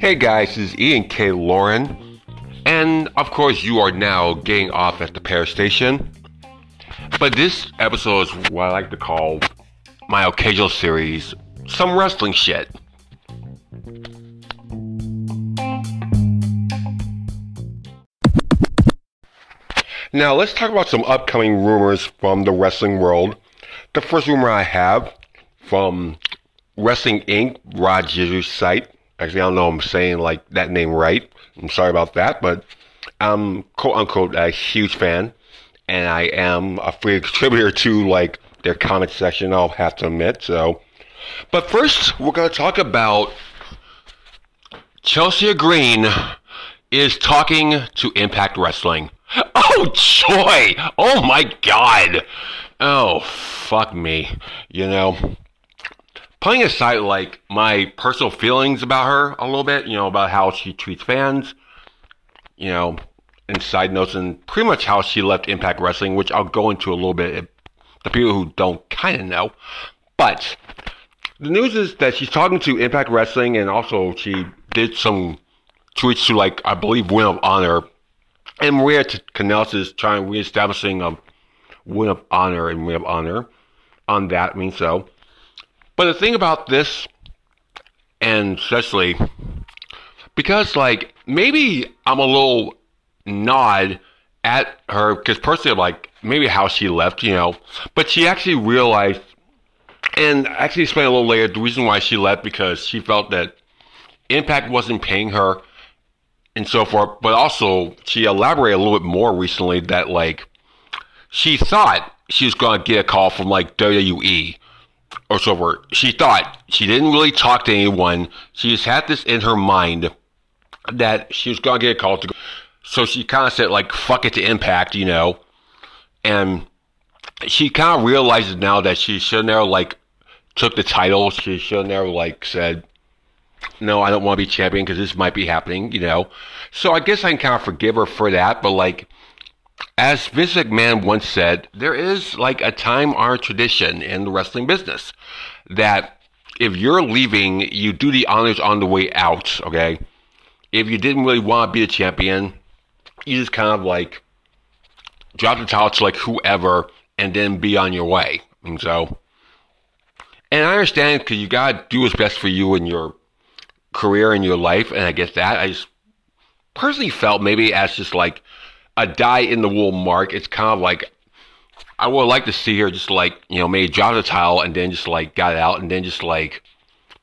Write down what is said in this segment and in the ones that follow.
Hey guys, this is Ian K. Lauren, and of course, you are now getting off at the Pair Station. But this episode is what I like to call my occasional series, Some Wrestling Shit. Now, let's talk about some upcoming rumors from the wrestling world. The first rumor I have from Wrestling Inc., Rod Jizzer's site. Actually, I don't know I'm saying like that name right. I'm sorry about that, but I'm quote unquote a huge fan, and I am a free contributor to like their comment section. I'll have to admit. So, but first, we're gonna talk about Chelsea Green is talking to Impact Wrestling. Oh joy! Oh my god! Oh fuck me! You know, putting aside like my personal feelings about her a little bit, you know, about how she treats fans, you know, and side notes, and pretty much how she left Impact Wrestling, which I'll go into a little bit. The people who don't kind of know, but the news is that she's talking to Impact Wrestling, and also she did some tweets to like I believe Women of Honor, and Maria Kanellis is trying reestablishing a Women of Honor and Women of Honor on that. I mean, so. But the thing about this, and especially because like maybe I'm a little nod at her because personally, I'm like maybe how she left, you know, but she actually realized and actually explained a little later the reason why she left because she felt that Impact wasn't paying her and so forth. But also, she elaborated a little bit more recently that like she thought she was going to get a call from like WWE or so forth. She thought she didn't really talk to anyone. She just had this in her mind that she was to get a call to go. So she kind of said like fuck it to Impact, you know, and she kind of realizes now that she should never like took the title. She should never like said, "No, I don't want to be champion because this might be happening," you know. So I guess I can kind of forgive her for that. But like, as Vince McMahon once said, there is like a time-honored tradition in the wrestling business that if you're leaving, you do the honors on the way out. Okay, if you didn't really want to be a champion, you just kind of like drop the towel to like whoever and then be on your way. And so, and I understand because you gotta do what's best for you in your career and your life, and I get that. I just personally felt maybe as just like a die in the wool mark. It's kind of like I would like to see her just like you know maybe drop the title and then just like got out and then just like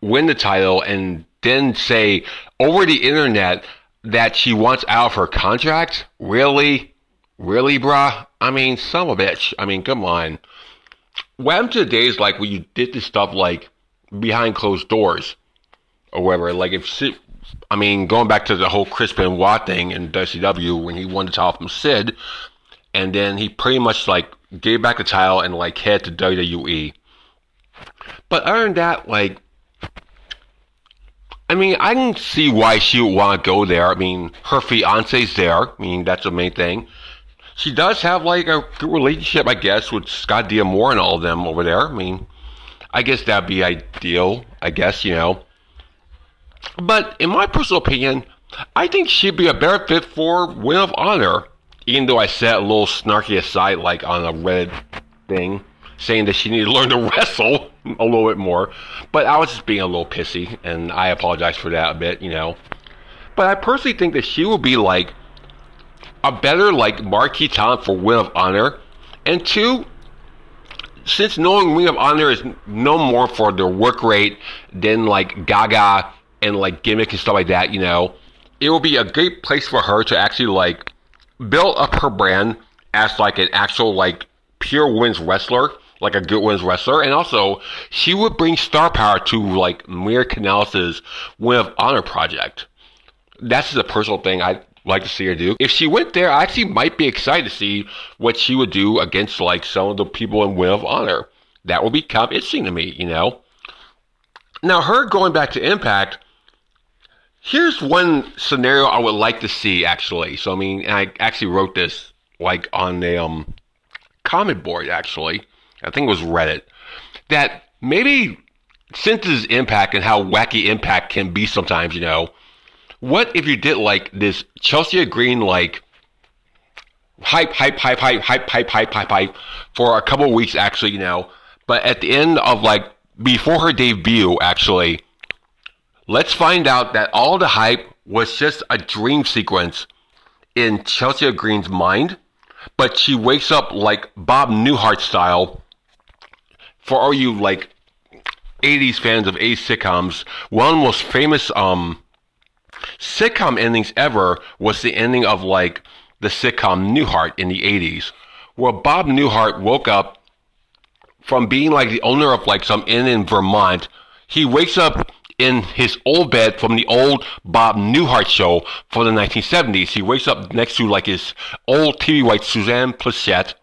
win the title and then say over the internet that she wants out of her contract. Really, really, bruh. I mean, some of bitch. I mean, come on. Happened to the days like when you did this stuff like behind closed doors or whatever? Like if Sid, I mean, going back to the whole Chris Benoit thing in WCW when he won the title from Sid, and then he pretty much like gave back the title and like head to WWE. But other than that, like, I mean, I can see why she would want to go there. I mean, her fiance's there. I mean, that's the main thing she does have like a good relationship, I guess, with Scott D'Amore and all of them over there. I mean, I guess that'd be ideal. I guess you know. But in my personal opinion, I think she'd be a better fit for Women of Honor. Even though I said a little snarky aside, like on a Reddit thing, saying that she needed to learn to wrestle a little bit more. But I was just being a little pissy, and I apologize for that a bit, you know. But I personally think that she would be like a better like marquee talent for Women of Honor, and two, since knowing Ring of Honor is no more for their work rate than like Gaga and like gimmick and stuff like that, you know, it will be a great place for her to actually like build up her brand as like an actual like pure women's wrestler, like a good women's wrestler, and also she would bring star power to like Maria Kanellis' Women of Honor project. That's just a personal thing. I like to see her do. If she went there, I actually might be excited to see what she would do against like some of the people in Women of Honor. That would be kind of interesting to me, you know. Now, her going back to Impact. Here's one scenario I would like to see actually. So I mean, I actually wrote this like on a um comment board actually. I think it was Reddit. That maybe since his impact and how wacky impact can be sometimes, you know, what if you did like this Chelsea Green like hype, hype, hype, hype, hype, hype, hype, hype, hype for a couple of weeks actually, you know, but at the end of like before her debut actually, let's find out that all the hype was just a dream sequence in Chelsea Green's mind, but she wakes up like Bob Newhart style. For all you like 80s fans of 80s sitcoms, one most famous um sitcom endings ever was the ending of like the sitcom Newhart in the 80s, where Bob Newhart woke up from being like the owner of like some inn in Vermont. He wakes up in his old bed from the old Bob Newhart show from the 1970s. He wakes up next to like his old TV wife Suzanne Pleshette,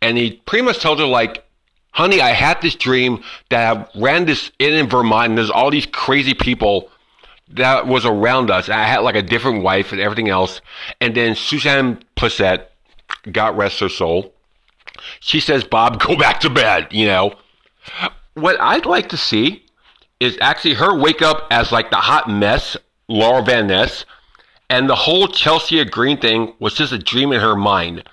and he pretty much tells her like, "Honey, I had this dream that I ran this inn in Vermont, and there's all these crazy people." That was around us. I had like a different wife and everything else. And then Suzanne Pleshette, God rest her soul, she says, Bob, go back to bed, you know. What I'd like to see is actually her wake up as like the hot mess, Laurel Van Ness, and the whole Chelsea Green thing was just a dream in her mind.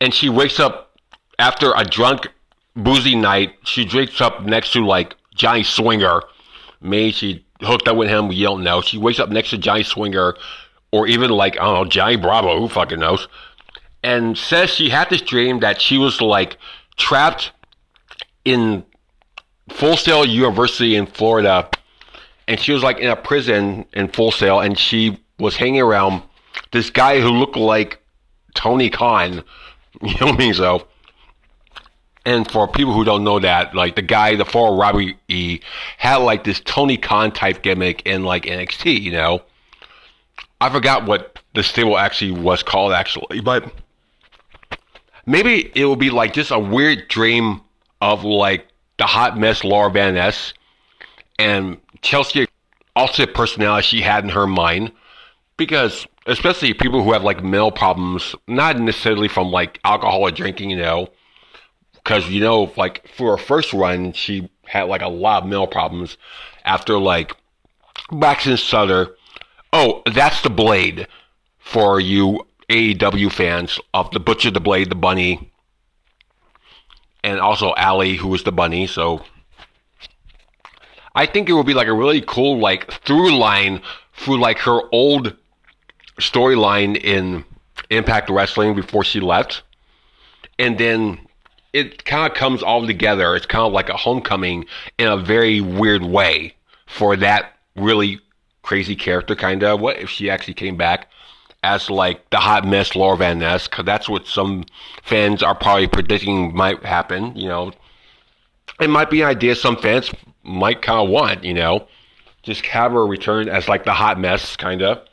And she wakes up after a drunk, boozy night. She wakes up next to like Johnny Swinger. Maybe she hooked up with him. We don't know. She wakes up next to Johnny Swinger, or even like I don't know Johnny Bravo. Who fucking knows? And says she had this dream that she was like trapped in Full Sail University in Florida, and she was like in a prison in Full Sail, and she was hanging around this guy who looked like Tony Khan. You know what I mean? So, and for people who don't know that, like the guy, the former Robbie E, had like this Tony Khan type gimmick in like NXT. You know, I forgot what the stable actually was called actually, but maybe it will be like just a weird dream of like the hot mess Laurel Van Ness and Chelsea alternate personality she had in her mind because especially people who have like mental problems, not necessarily from like alcohol or drinking, you know, because you know, like for her first run, she had like a lot of mental problems after like Braxton Sutter. Oh, that's the Blade for you AEW fans of the Butcher, the Blade, the Bunny, and also Allie, who was the Bunny. So I think it would be like a really cool like through line through like her old storyline in Impact Wrestling before she left, and then it kind of comes all together. It's kind of like a homecoming in a very weird way for that really crazy character. Kind of what if she actually came back as like the hot mess Laurel Van Ness? Because that's what some fans are probably predicting might happen. You know, it might be an idea some fans might kind of want. You know, just have her return as like the hot mess kind of.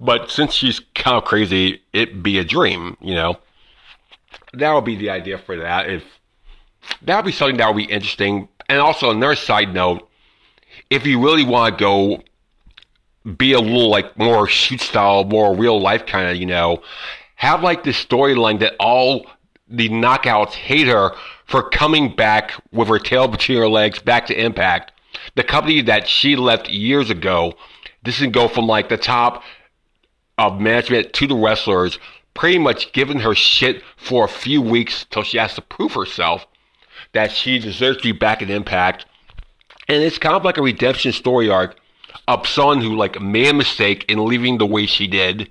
But since she's kind of crazy, it be a dream. You know, that would be the idea for that. If that would be something that would be interesting. And also another side note, if you really want to go be a little like more shoot style, more real life kind of, you know, have like this storyline that all the knockouts hate her for coming back with her tail between her legs back to Impact, the company that she left years ago. This can go from like the top of management to the wrestlers, pretty much giving her shit for a few weeks till she has to prove herself that she deserves to be back in Impact. And it's kind of like a redemption story arc of someone who like made a mistake in leaving the way she did.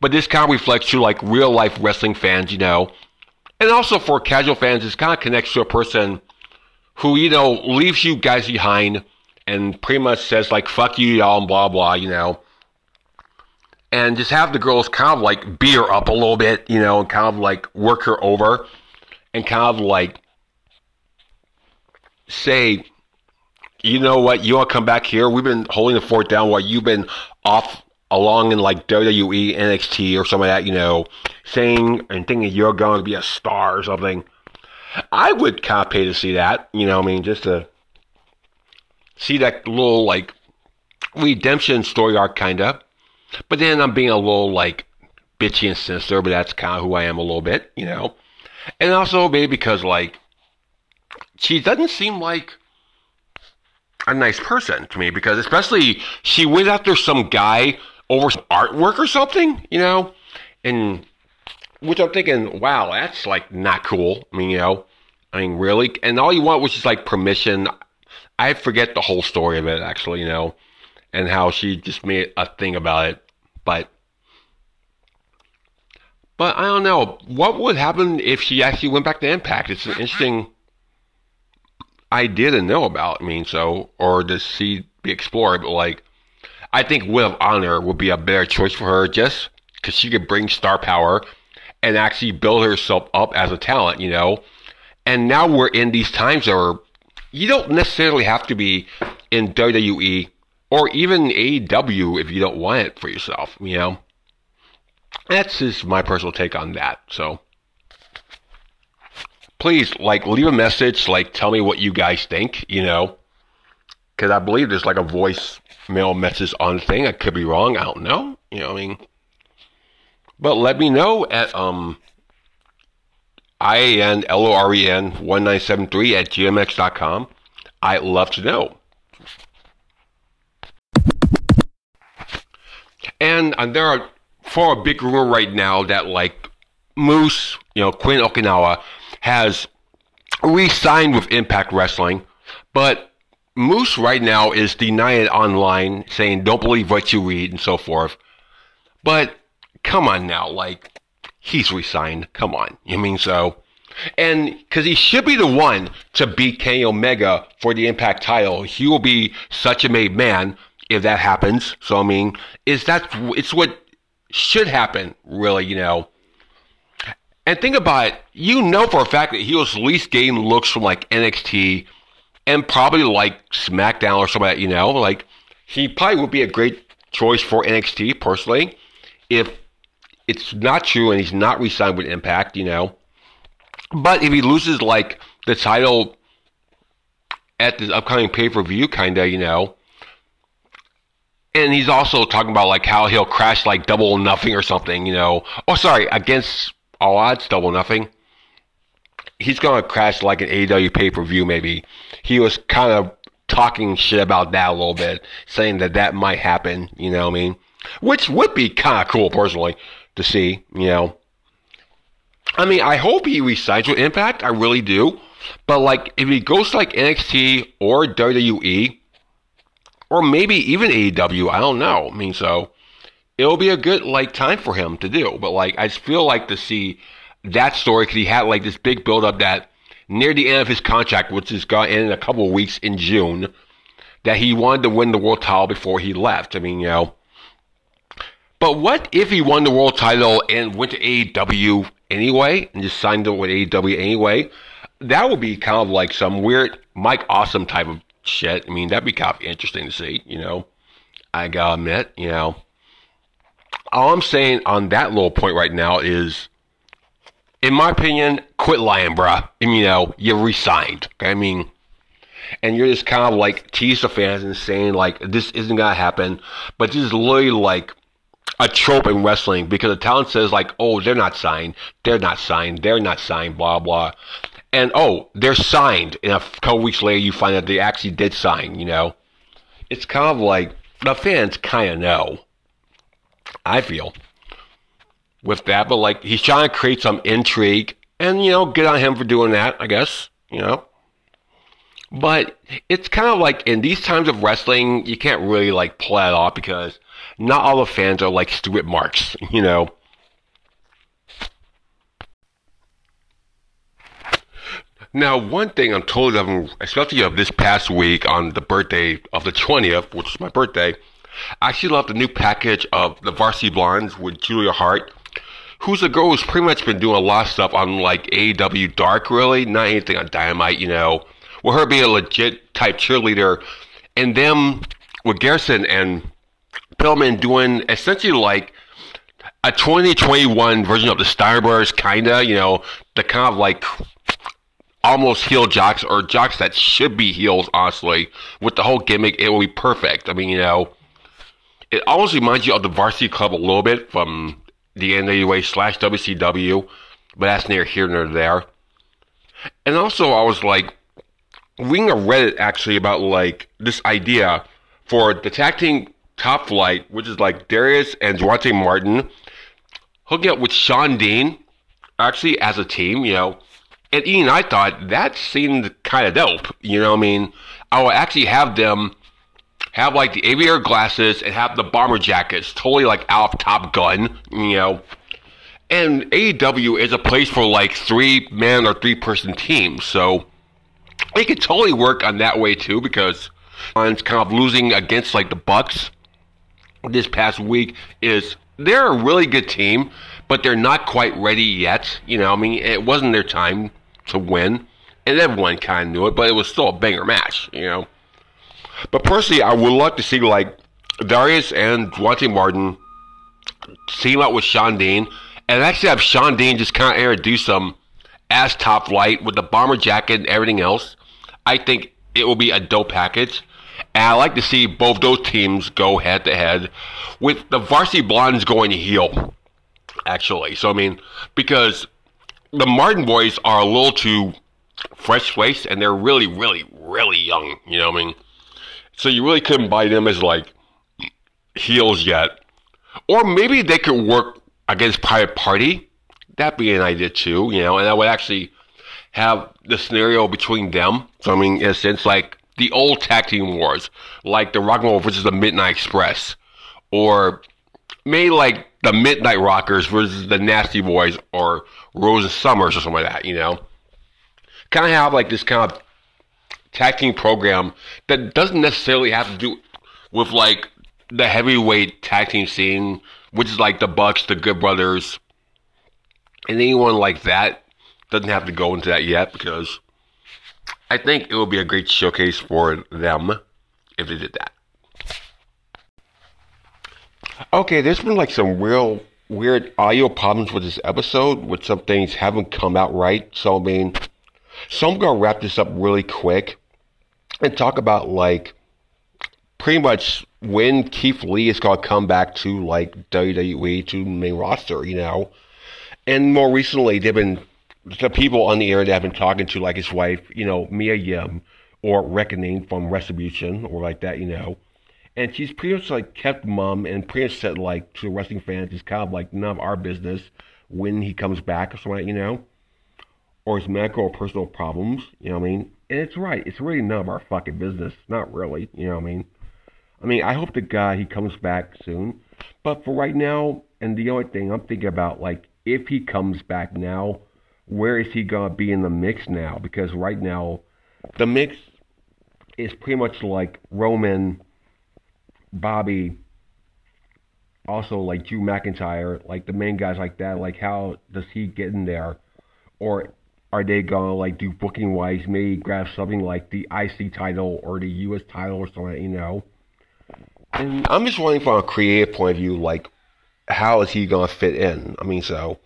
But this kind of reflects to like real life wrestling fans, you know. And also for casual fans, this kind of connects to a person who, you know, leaves you guys behind and pretty much says like fuck you y'all and blah blah, you know. And just have the girls kind of like beat her up a little bit, you know, and kind of like work her over and kind of like say, you know what, you want to come back here? We've been holding the fort down while you've been off along in like WWE, NXT, or some of that, you know, saying and thinking you're going to be a star or something. I would kind of pay to see that, you know, I mean, just to see that little like redemption story arc, kind of. But then I'm being a little like bitchy and sinister, but that's kind of who I am a little bit, you know. And also maybe because like she doesn't seem like a nice person to me because especially she went after some guy over some artwork or something, you know, and which I'm thinking, wow, that's like not cool. I mean, you know, I mean, really, and all you want was just like permission. I forget the whole story of it actually, you know, and how she just made a thing about it, but. But I don't know. What would happen if she actually went back to Impact? It's an interesting idea to know about. I mean, so, or to see, be explored, but like, I think Women of Honor would be a better choice for her just because she could bring star power and actually build herself up as a talent, you know. And now we're in these times where you don't necessarily have to be in WWE or even AEW if you don't want it for yourself, you know. That's just my personal take on that. So please, like, leave a message, like, tell me what you guys think, you know, because I believe there's like a voicemail message on thing. I could be wrong. I don't know. You know, what I mean, but let me know at um I A N L O R E N one nine seven three at gmx.com. I'd love to know. And, and there are for a big rumor right now that like Moose, you know, Quinn Ojinnaka has re-signed with Impact Wrestling, but Moose right now is denying it online, saying don't believe what you read and so forth. But come on now, like he's resigned. Come on, you mean so? And because he should be the one to beat Kenny Omega for the Impact title, he will be such a made man if that happens. So I mean, is that it's what should happen, really? You know. And think about it, you know for a fact that he was least getting looks from like NXT and probably like SmackDown or something you know, like he probably would be a great choice for NXT personally if it's not true and he's not re-signed with Impact, you know. But if he loses like the title at this upcoming pay-per-view kind of, you know, and he's also talking about like how he'll crash like double nothing or something, you know. Oh, sorry, against Oh, all odds, double nothing. He's gonna crash like an AEW pay per view. Maybe he was kind of talking shit about that a little bit, saying that that might happen. You know what I mean? Which would be kind of cool personally to see. You know. I mean, I hope he resigns with Impact. I really do. But like, if he goes to like NXT or WWE, or maybe even AEW, I don't know. I mean, so it'll be a good like time for him to do. But like, I feel like to see that story because he had like this big build up that near the end of his contract, which is going in a couple of weeks in June, that he wanted to win the world title before he left. I mean, you know. But what if he won the world title and went to AEW anyway and just signed up with AEW anyway? That would be kind of like some weird Mike Awesome type of shit. I mean, that'd be kind of interesting to see, you know. I gotta admit, you know all I'm saying on that little point right now is, in my opinion, quit lying, bruh. And, you know, you resigned. I mean, and you're just kind of like tease the fans and saying like this isn't gonna happen, but this is literally like a trope in wrestling because the talent says like, oh, they're not signed, they're not signed, they're not signed, blah blah, and oh, they're signed. And a couple weeks later, you find out they actually did sign. You know, it's kind of like the fans kind of know. I feel with that, but like he's trying to create some intrigue, and you know, good on him for doing that. I guess you know. But it's kind of like in these times of wrestling, you can't really like pull that off because not all the fans are like stupid marks, you know. Now, one thing I'm totally loving, especially of this past week on the birthday of the 20th, which is my birthday, I actually love the new package of the Varsity Blondes with Julia Hart, who's a girl who's pretty much been doing a lot of stuff on like AEW Dark, really, not anything on Dynamite, you know. With her being a legit type cheerleader, and them with Garrison and Pillman doing essentially like a 2021 version of the Steinbers, kinda, you know, the kind of like almost heel jocks or jocks that should be heels, honestly. With the whole gimmick, it will be perfect. I mean, you know, it almost reminds you of the Varsity Club a little bit from the NWA slash WCW, but that's near here nor there. And also, I was like, reading a Reddit actually about like this idea for the tag team top flight, which is like Darius and Dante Martin hooking up with Shawn Dean, actually as a team, you know. And Ian, I thought that seemed kind of dope. You know, I mean, I would actually have them have like the aviator glasses and have the bomber jackets, totally like out of Top Gun, you know. And AEW is a place for like three man or three person teams, so it could totally work on that way too because it's kind of losing against like the Bucks this past week is they're a really good team, but they're not quite ready yet. You know, I mean, it wasn't their time to win, and everyone kind of knew it, but it was still a banger match. You know, but personally, I would like to see like Darius and Dante Martin team up with Shawn Dean, and actually have Shawn Dean just kind of do some ass top flight with the bomber jacket and everything else. I think it will be a dope package. And I like to see both those teams go head to head with the varsity blondes going heel, actually. So, I mean, because the Martin boys are a little too fresh faced and they're really, really, really young. You know what I mean? So you really couldn't buy them as like heels yet. Or maybe they could work against Private Party. That'd be an idea too, you know, and that would actually have the scenario between them. So, I mean, in a sense, like the old tag team wars, like the Rock and Roll versus the Midnight Express, or maybe like the Midnight Rockers versus the Nasty Boys, or Rose and Summers, or something like that. You know, kind of have like this kind of tag team program that doesn't necessarily have to do with like the heavyweight tag team scene, which is like the Bucks, the Good Brothers, and anyone like that doesn't have to go into that yet because I think it would be a great showcase for them if they did that. Okay, there's been like some real weird audio problems with this episode, which some things haven't come out right. So I mean, so I'm gonna wrap this up really quick and talk about like pretty much when Keith Lee is gonna come back to like WWE to main roster, you know. And more recently, they've been the people on the air internet have been talking to, like his wife, you know, Mia Yim, or Reckoning from Retribution, or like that, you know. And she's pretty much like kept mum and pretty much said like to wrestling fans, it's kind of like none of our business when he comes back or something, you know, or his medical or personal problems, you know what I mean? And it's right, it's really none of our fucking business, not really, you know what I mean? I mean, I hope the guy he comes back soon, but for right now, and the only thing I'm thinking about, like, if he comes back now, where is he to be in the mix now? Because right now, the mix is pretty much like Roman, Bobby, also like Drew McIntyre, like the main guys like that. Like, how does he get in there? Or are they to like do booking wise, maybe grab something like the IC title or the US title or something, you know? And I'm just wondering from a creative point of view, like, how is he to fit in? I mean, so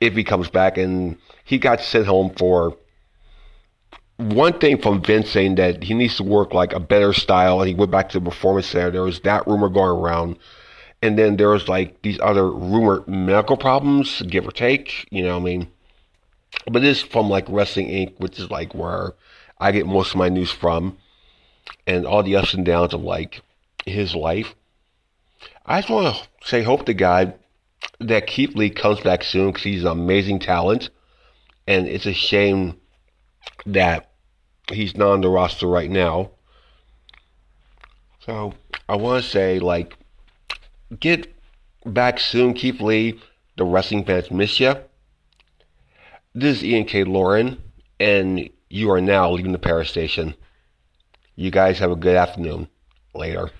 if he comes back. And he got sent home for one thing from Vince saying that he needs to work like a better style. He went back to the performance center. There was that rumor going around. And then there was like these other rumored medical problems, give or take. You know, I mean, but this from like Wrestling Inc., which is like where I get most of my news from, and all the ups and downs of like his life. I just want to say, hope to God that Keith Lee comes back soon because he's an amazing talent, and it's a shame that he's not on the roster right now. So I want to say, like, get back soon, Keith Lee. The wrestling fans miss you. This is Ian K. Lauren, and you are now leaving the Paris station. You guys have a good afternoon. Later.